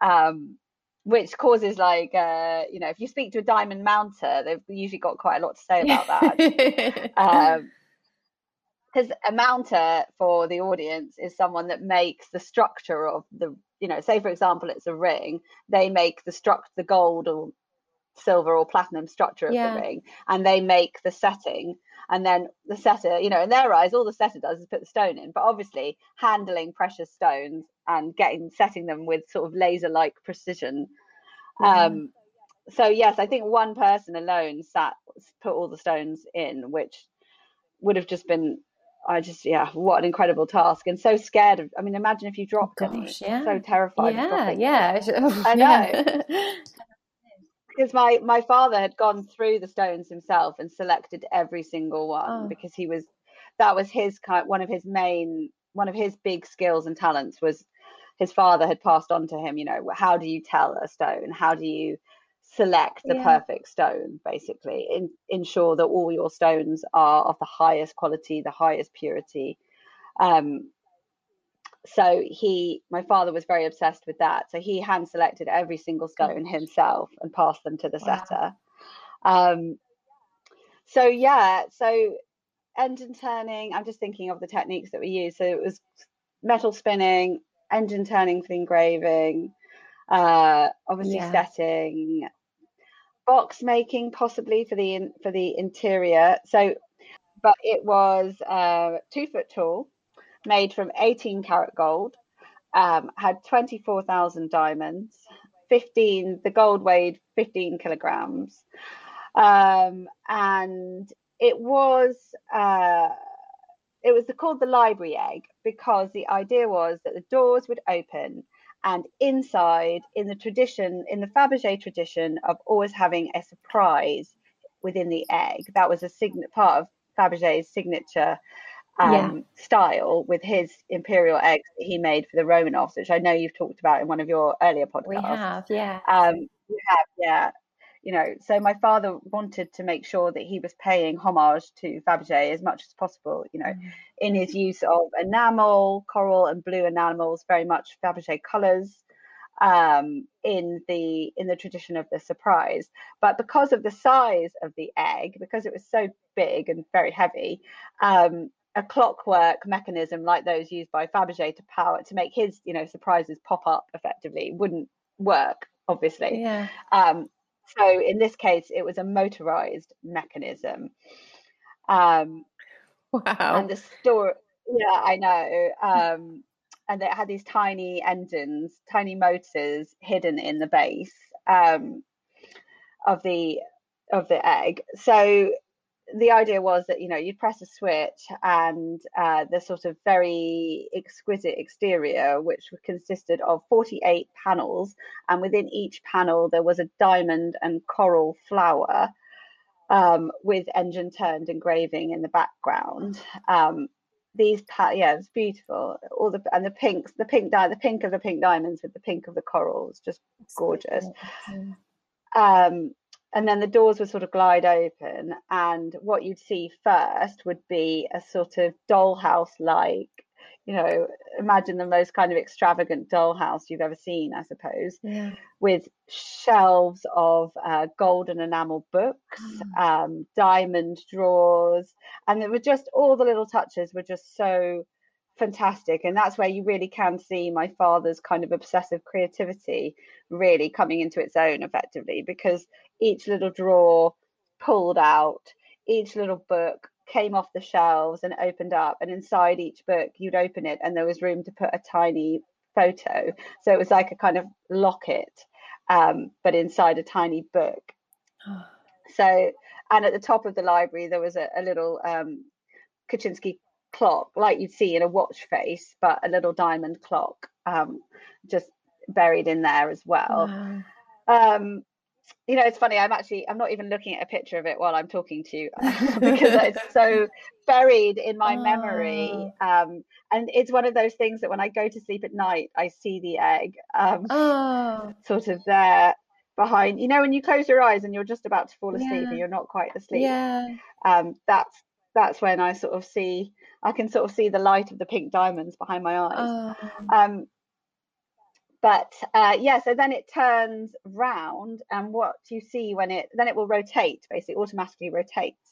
Um, which causes like uh, you know, if you speak to a diamond mounter, they've usually got quite a lot to say about that. um, because a mounter for the audience is someone that makes the structure of the you know say for example it's a ring they make the struct the gold or silver or platinum structure of yeah. the ring and they make the setting and then the setter you know in their eyes all the setter does is put the stone in but obviously handling precious stones and getting setting them with sort of laser like precision mm-hmm. um so yes i think one person alone sat put all the stones in which would have just been I just yeah, what an incredible task, and so scared of. I mean, imagine if you oh dropped oh, gosh, it. Yeah. Oh, so terrified. Yeah, yeah. I know. because my my father had gone through the stones himself and selected every single one oh. because he was that was his kind one of his main one of his big skills and talents was his father had passed on to him you know how do you tell a stone how do you select the yeah. perfect stone basically in, ensure that all your stones are of the highest quality the highest purity um, so he my father was very obsessed with that so he hand selected every single stone himself and passed them to the wow. setter um, so yeah so engine turning i'm just thinking of the techniques that we use so it was metal spinning engine turning for the engraving uh, obviously yeah. setting box making possibly for the for the interior. So, but it was uh, two foot tall, made from 18 karat gold, um, had 24,000 diamonds, 15. The gold weighed 15 kilograms, um, and it was. Uh, it was called the library egg because the idea was that the doors would open and inside, in the tradition, in the Fabergé tradition of always having a surprise within the egg, that was a sign- part of Fabergé's signature um, yeah. style with his imperial eggs that he made for the Romanovs, which I know you've talked about in one of your earlier podcasts. We have, yeah. Um, we have, yeah. You know, so my father wanted to make sure that he was paying homage to Fabergé as much as possible. You know, mm. in his use of enamel, coral, and blue enamels, very much Fabergé colours um, in the in the tradition of the surprise. But because of the size of the egg, because it was so big and very heavy, um, a clockwork mechanism like those used by Fabergé to power to make his you know surprises pop up effectively wouldn't work obviously yeah um, so in this case it was a motorized mechanism. Um, wow. and the store yeah i know um, and it had these tiny engines tiny motors hidden in the base um, of the of the egg. So the idea was that you know you'd press a switch and uh, the sort of very exquisite exterior which consisted of 48 panels and within each panel there was a diamond and coral flower um, with engine turned engraving in the background. Um, these pa- yeah it's beautiful. All the and the pinks the pink di- the pink of the pink diamonds with the pink of the corals just gorgeous. um and then the doors would sort of glide open and what you'd see first would be a sort of dollhouse like you know imagine the most kind of extravagant dollhouse you've ever seen i suppose yeah. with shelves of uh, golden enamel books mm. um, diamond drawers and there were just all the little touches were just so fantastic and that's where you really can see my father's kind of obsessive creativity really coming into its own effectively because each little drawer pulled out each little book came off the shelves and opened up and inside each book you'd open it and there was room to put a tiny photo. So it was like a kind of locket um, but inside a tiny book. So and at the top of the library there was a, a little um, Kutchinsky clock like you'd see in a watch face but a little diamond clock um, just buried in there as well. Wow. um, you know it's funny i'm actually i'm not even looking at a picture of it while i'm talking to you because it's so buried in my oh. memory um, and it's one of those things that when i go to sleep at night i see the egg um, oh. sort of there behind you know when you close your eyes and you're just about to fall asleep yeah. and you're not quite asleep yeah um, that's that's when i sort of see i can sort of see the light of the pink diamonds behind my eyes oh. um, but uh, yeah so then it turns round and what you see when it then it will rotate basically automatically rotates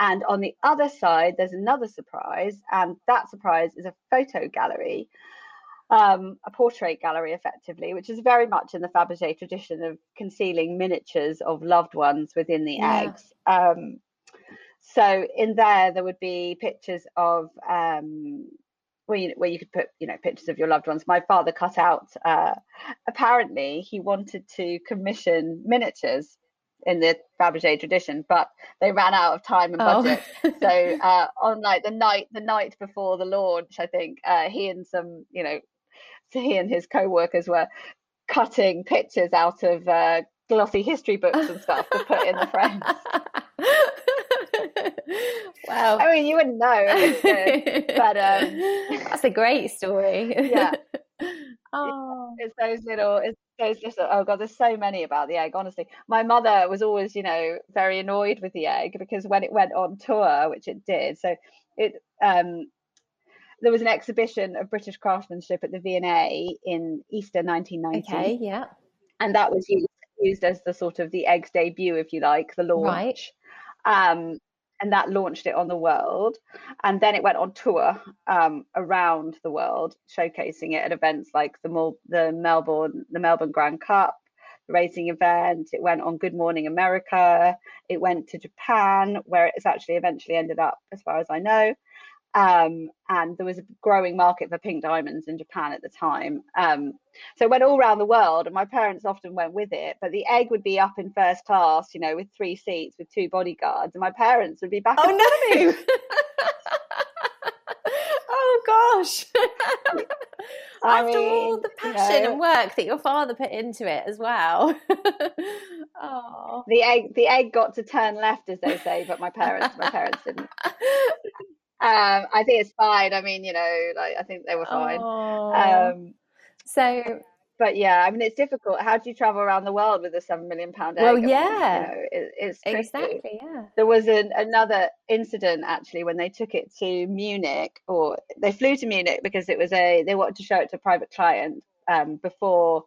and on the other side there's another surprise and that surprise is a photo gallery um, a portrait gallery effectively which is very much in the fabergé tradition of concealing miniatures of loved ones within the yeah. eggs um, so in there there would be pictures of um, where you, where you could put you know pictures of your loved ones. My father cut out. Uh, apparently, he wanted to commission miniatures in the Fabergé tradition, but they ran out of time and oh. budget. Oh. so uh, on like the night the night before the launch, I think uh, he and some you know he and his co-workers were cutting pictures out of uh, glossy history books and stuff to put in the frames. Wow. I mean, you wouldn't know, but um, that's a great story. yeah. oh, it's those little. It's those just. Oh god, there's so many about the egg. Honestly, my mother was always, you know, very annoyed with the egg because when it went on tour, which it did, so it um there was an exhibition of British craftsmanship at the V&A in Easter 1990. Okay, yeah. And that was used, used as the sort of the egg's debut, if you like, the launch. Right. Um, and that launched it on the world. And then it went on tour um, around the world, showcasing it at events like the, the Melbourne the Melbourne Grand Cup, the racing event. It went on Good Morning America. It went to Japan, where it's actually eventually ended up, as far as I know. Um, and there was a growing market for pink diamonds in Japan at the time. Um, so it went all around the world, and my parents often went with it. But the egg would be up in first class, you know, with three seats with two bodyguards, and my parents would be back. Oh no! oh gosh! After mean, all the passion you know, and work that your father put into it as well. oh. The egg the egg got to turn left as they say, but my parents my parents didn't. Um, I think it's fine. I mean, you know, like I think they were fine. Oh. Um, so but yeah, I mean, it's difficult. How do you travel around the world with a seven million pound egg? Well, yeah, you know, it, it's tricky. exactly. Yeah, there was an, another incident actually when they took it to Munich, or they flew to Munich because it was a they wanted to show it to a private client um, before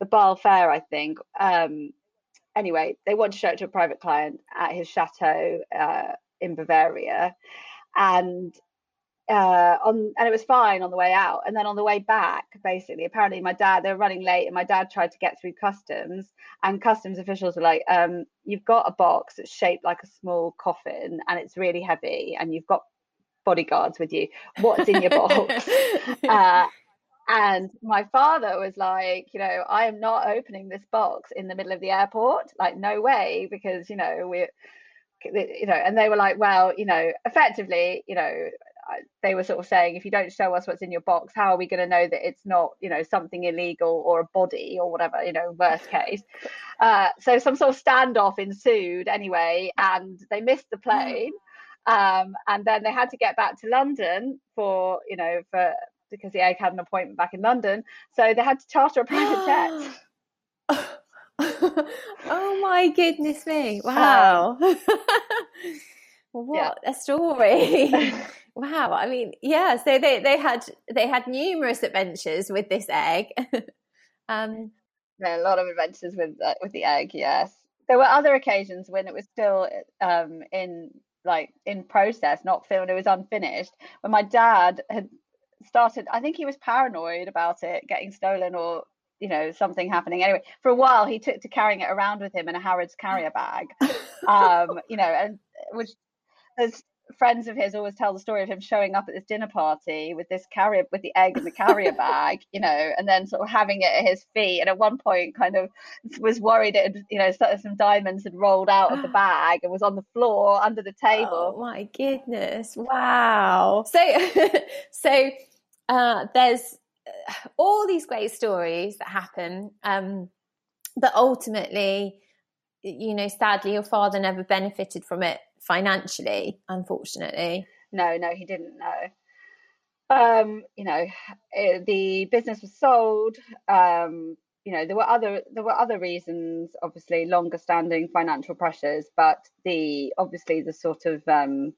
the Basel Fair, I think. Um, anyway, they wanted to show it to a private client at his chateau uh, in Bavaria, and uh, on and it was fine on the way out. And then on the way back basically apparently my dad they were running late and my dad tried to get through customs and customs officials were like um, you've got a box that's shaped like a small coffin and it's really heavy and you've got bodyguards with you. What's in your box? Uh, and my father was like you know i am not opening this box in the middle of the airport. Like no way because you know we're you know and they were like well you know effectively you know they were sort of saying if you don't show us what's in your box how are we going to know that it's not you know something illegal or a body or whatever you know worst case? Uh, so some sort of standoff ensued anyway and they missed the plane um, and then they had to get back to london for you know for because the egg had an appointment back in london. So they had to charter a private jet oh my goodness me wow um, what yeah. a story Wow, I mean, yeah. So they they had they had numerous adventures with this egg. um, yeah, a lot of adventures with uh, with the egg. Yes, there were other occasions when it was still um, in like in process, not filmed. It was unfinished. When my dad had started, I think he was paranoid about it getting stolen or you know something happening. Anyway for a while he took to carrying it around with him in a harrods carrier bag. Um you know and which there's friends of his always tell the story of him showing up at this dinner party with this carrier with the egg in the carrier bag you know and then sort of having it at his feet and at one point kind of was worried it had, you know some diamonds had rolled out of the bag and was on the floor under the table. Oh my goodness. Wow. So so uh, there's uh, all these great stories that happen um, but ultimately you know sadly your father never benefited from it financially, unfortunately. No, no, he didn't know. Um, you know, it, eh, the business was sold. Um, you know, there were other there were other reasons, obviously longer standing financial pressures, but the obviously the sort of um,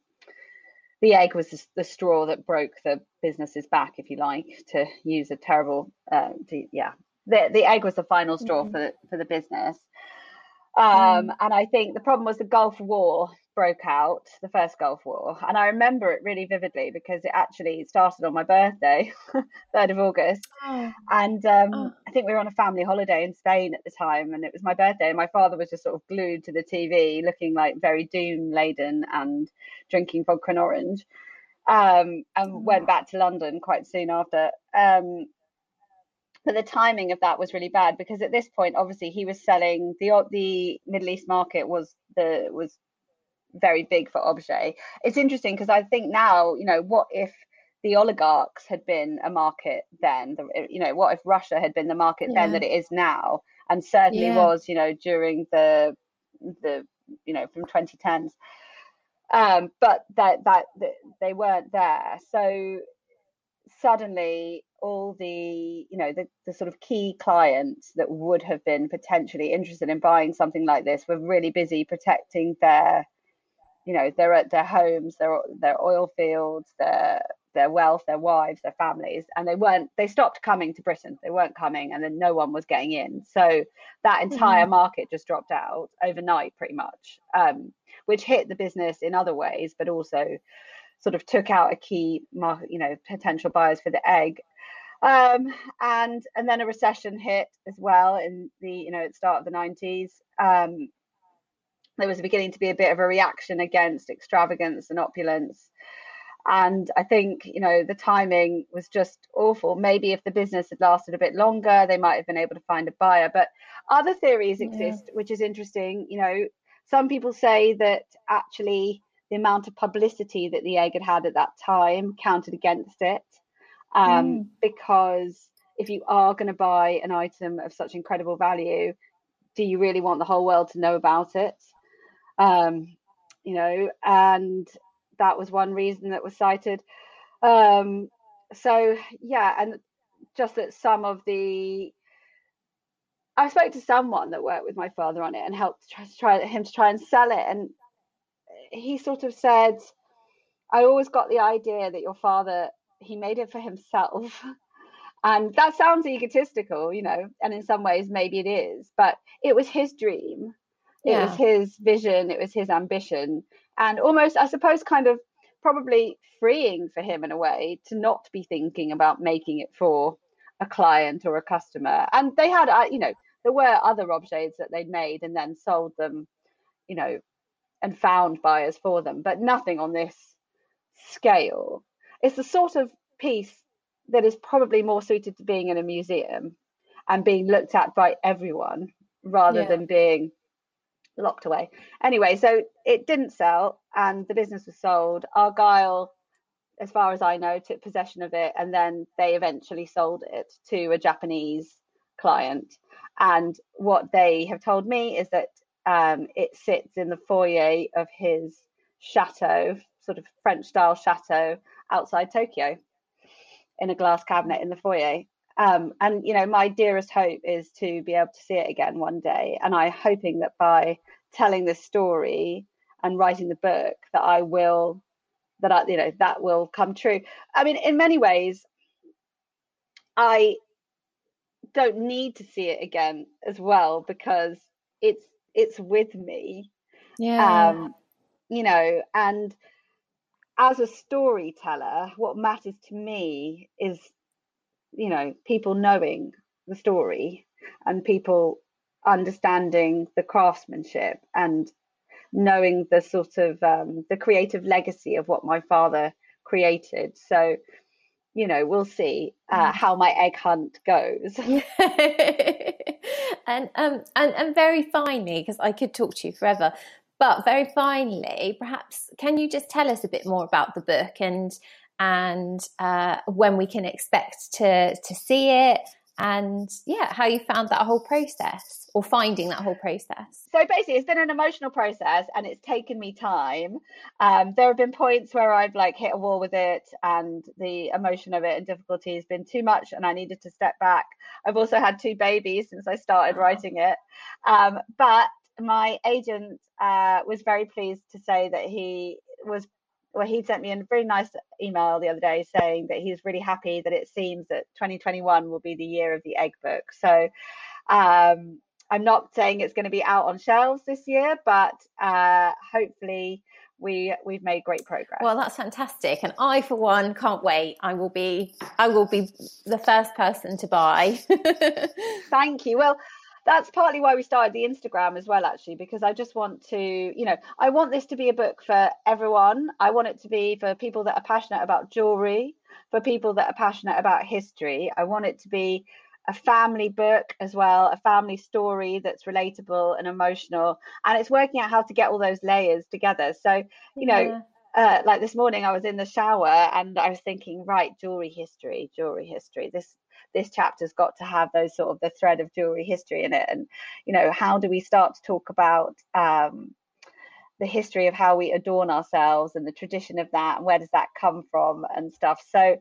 the egg was the, the, straw that broke the business's back, if you like, to use a terrible, uh, to, yeah. The the egg was the final straw mm-hmm. for the, for the business. Um, mm. And I think the problem was the Gulf War broke out, the first Gulf War. And I remember it really vividly because it actually started on my birthday, 3rd of August. Oh. And um, oh. I think we were on a family holiday in Spain at the time, and it was my birthday. And my father was just sort of glued to the TV, looking like very doom laden and drinking vodka and orange. Um, and oh. went back to London quite soon after. Um, but the timing of that was really bad because at this point obviously he was selling the the middle east market was the was very big for objet it's interesting because i think now you know what if the oligarchs had been a market then? You know what if russia had been the market yeah. then that it is now? And certainly yeah. was you know during the the you know from 2010s um but that that they weren't there. So suddenly all the you know the, the sort of key clients that would have been potentially interested in buying something like this were really busy protecting their you know their their homes their their oil fields their their wealth their wives their families and they weren't they stopped coming to britain they weren't coming and then no one was getting in so that entire mm-hmm. market just dropped out overnight pretty much um, which hit the business in other ways but also sort of took out a key market, you know, potential buyers for the egg. Um, and and then a recession hit as well in the you know at the start of the 90s. Um, there was beginning to be a bit of a reaction against extravagance and opulence. And I think, you know, the timing was just awful. Maybe if the business had lasted a bit longer, they might have been able to find a buyer. But other theories exist, yeah. which is interesting. You know, some people say that actually the amount of publicity that the egg had had at that time counted against it. um, mm. because if you are going to buy an item of such incredible value, do you really want the whole world to know about it? Um, you know, and that was one reason that was cited. Um, so yeah, and just that some of the I spoke to someone that worked with my father on it and helped try, try him to try and sell it, and he sort of said, "I always got the idea that your father he made it for himself." And that sounds egotistical, you know, and in some ways maybe it is, but it was his dream. It yeah. was his vision, it was his ambition. And almost, I suppose, kind of probably freeing for him in a way to not be thinking about making it for a client or a customer. And they had, uh, you know, there were other objects that they'd made and then sold them, you know, and found buyers for them, but nothing on this scale. It's the sort of piece that is probably more suited to being in a museum and being looked at by everyone rather yeah. than being locked away. Anyway, so it didn't sell and the business was sold. Argyle, as far as I know, took possession of it and then they eventually sold it to a Japanese client. And what they have told me is that um, it sits in the foyer of his chateau, sort of French style chateau outside Tokyo in a glass cabinet in the foyer. Um, and you know, my dearest hope is to be able to see it again one day. And I'm hoping that by telling this story and writing the book, that I will, that I, you know, that will come true. I mean, in many ways, I don't need to see it again as well because it's it's with me. Yeah. Um, you know, and as a storyteller, what matters to me is, you know, people knowing the story and people understanding the craftsmanship and knowing the sort of um, the creative legacy of what my father created. So, you know, we'll see uh, mm. how my egg hunt goes. and um and and very finally, because I could talk to you forever, but very finally, perhaps can you just tell us a bit more about the book and and uh, when we can expect to to see it. And yeah how you found that whole process or finding that whole process. So basically it's been an emotional process and it's taken me time. Um, there have been points where i've like hit a wall with it and the emotion of it and difficulty has been too much and i needed to step back. I've also had two babies since i started writing it. Um, but my agent uh, was very pleased to say that he was well he sent me a very nice email the other day saying that he's really happy that it seems that 2021 will be the year of the egg book. So um, i'm not saying it's going to be out on shelves this year but uh, hopefully we we've made great progress. Well that's fantastic. And i for one can't wait. I will be i will be the first person to buy. Thank you. Well that's partly why we started the Instagram as well, actually, because I just want to, you know, I want this to be a book for everyone. I want it to be for people that are passionate about jewelry, for people that are passionate about history. I want it to be a family book as well, a family story that's relatable and emotional. And it's working out how to get all those layers together. So, you know, yeah. Uh, like this morning I was in the shower and I was thinking, right, jewelry history, jewelry history. This this chapter's got to have those sort of the thread of jewelry history in it and you know how do we start to talk about um, the history of how we adorn ourselves and the tradition of that and where does that come from and stuff so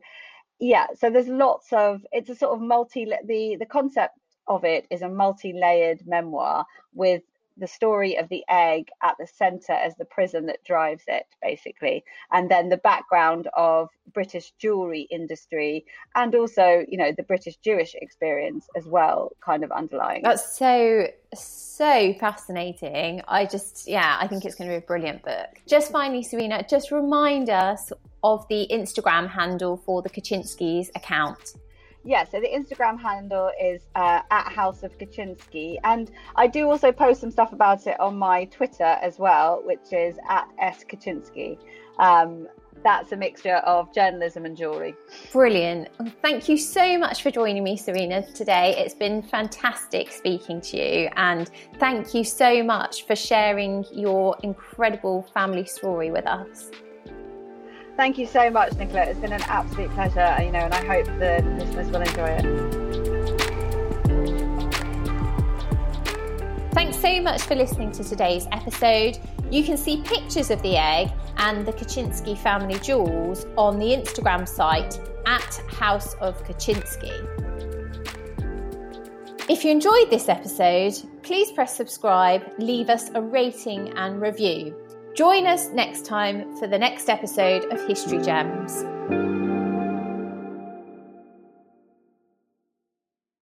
yeah so there's lots of it's a sort of multi the the concept of it is a multi-layered memoir with the story of the egg at the center as the prism that drives it basically. And then the background of british jewelry industry and also you know the british jewish experience as well kind of underlying. That's so so fascinating. I just yeah i think it's going to be a brilliant book. Just finally serena just remind us of the instagram handle for the kutchinsky's account yeah, so the Instagram handle is uh, at House of Kutchinsky. And I do also post some stuff about it on my Twitter as well, which is at S Kutchinsky. Um, that's a mixture of journalism and jewellery. Brilliant. Thank you so much for joining me, Serena, today. It's been fantastic speaking to you. And thank you so much for sharing your incredible family story with us. Thank you so much, Nicola. It's been an absolute pleasure, you know, and I hope the listeners will enjoy it. Thanks so much for listening to today's episode. You can see pictures of the egg and the Kutchinsky family jewels on the Instagram site at House of Kutchinsky. If you enjoyed this episode, please press subscribe, leave us a rating and review. Join us next time for the next episode of History Gems.